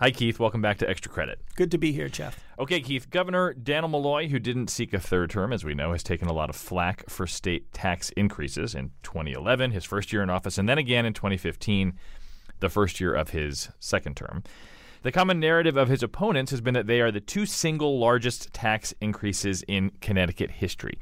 Hi, Keith. Welcome back to Extra Credit. Good to be here, Jeff. Okay, Keith. Governor Dannel Malloy, who didn't seek a third term, as we know, has taken a lot of flack for state tax increases in 2011, his first year in office, and then again in 2015, the first year of his second term. The common narrative of his opponents has been that they are the two single largest tax increases in Connecticut history.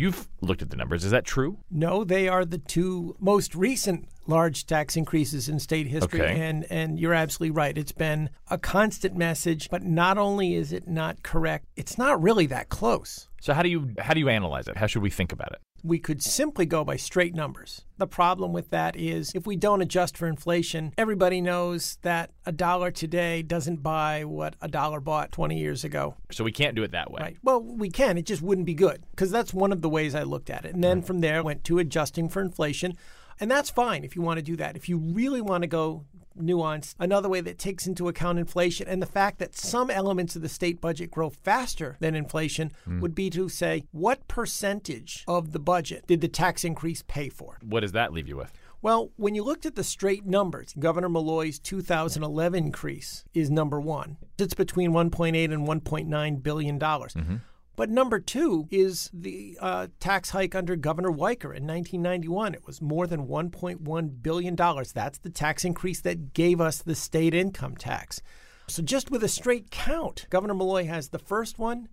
You've looked at the numbers. Is that true? No, they are the two most recent large tax increases in state history. Okay. And and you're absolutely right. It's been a constant message, but not only is it not correct, it's not really that close. So how do you how do you analyze it? How should we think about it? We could simply go by straight numbers. The problem with that is if we don't adjust for inflation, everybody knows that a dollar today doesn't buy what a dollar bought 20 years ago. So we can't do it that way. Right. Well, we can. It just wouldn't be good because that's one of the ways I looked at it. And then from there, went to adjusting for inflation. And that's fine if you want to do that. If you really want to go nuanced, another way that takes into account inflation and the fact that some elements of the state budget grow faster than inflation hmm. would be to say, what percentage of the budget did the tax increase pay for? What does that leave you with? Well, when you looked at the straight numbers, Governor Malloy's 2011 increase is number one. It's between 1.8 and 1.9 billion dollars. Mm-hmm. But number two is the uh, tax hike under Governor Weicker in 1991. It was more than 1.1 billion dollars. That's the tax increase that gave us the state income tax. So just with a straight count, Governor Malloy has the first one,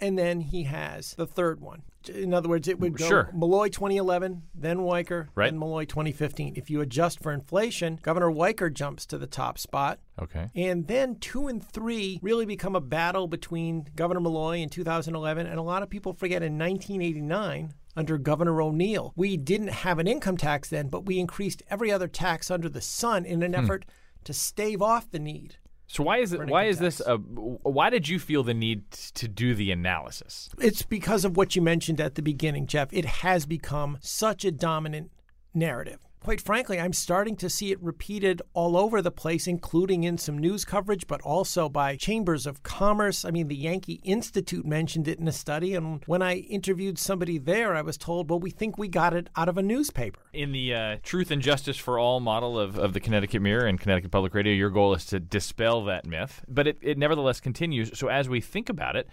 and then he has the third one. In other words, it would go Sure. Malloy 2011, then Weicker, Right. then Malloy 2015. If you adjust for inflation, Governor Weicker jumps to the top spot. Okay. And then two and three really become a battle between Governor Malloy in 2011 and a lot of people forget in 1989 under Governor O'Neill. We didn't have an income tax then, but we increased every other tax under the sun in an hmm. effort to stave off the need. So why is it? Why is this? A, why did you feel the need to do the analysis? It's because of what you mentioned at the beginning, Jeff. It has become such a dominant narrative. Quite frankly, I'm starting to see it repeated all over the place, including in some news coverage, but also by chambers of commerce. I mean, the Yankee Institute mentioned it in a study. And when I interviewed somebody there, I was told, well, we think we got it out of a newspaper. In the uh, truth and justice for all model of, of the Connecticut Mirror and Connecticut Public Radio, your goal is to dispel that myth, but it, it nevertheless continues. So as we think about it,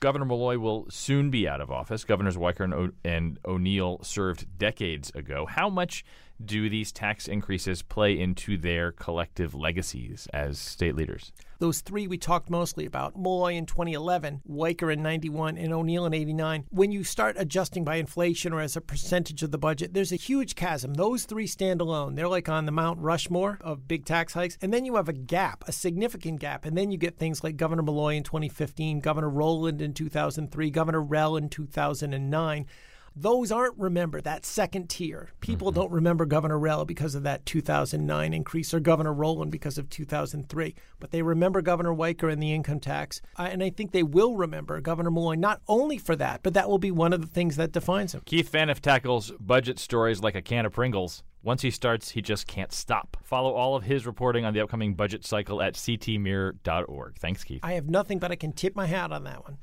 Governor Malloy will soon be out of office. Governors Weicker and, o- and O'Neill served decades ago. How much do these tax increases play into their collective legacies as state leaders? Those three we talked mostly about Malloy in 2011, Weicker in 91, and O'Neill in 89. When you start adjusting by inflation or as a percentage of the budget, there's a huge chasm. Those three stand alone. They're like on the Mount Rushmore of big tax hikes. And then you have a gap, a significant gap. And then you get things like Governor Malloy in 2015, Governor Rowland in 2003, Governor Rell in 2009 those aren't remembered, that second tier. People mm-hmm. don't remember Governor Rell because of that 2009 increase or Governor Rowland because of 2003, but they remember Governor Weicker and the income tax. And I think they will remember Governor Malloy not only for that, but that will be one of the things that defines him. Keith Phaneuf tackles budget stories like a can of Pringles. Once he starts, he just can't stop. Follow all of his reporting on the upcoming budget cycle at ctmirror.org. Thanks, Keith. I have nothing but I can tip my hat on that one.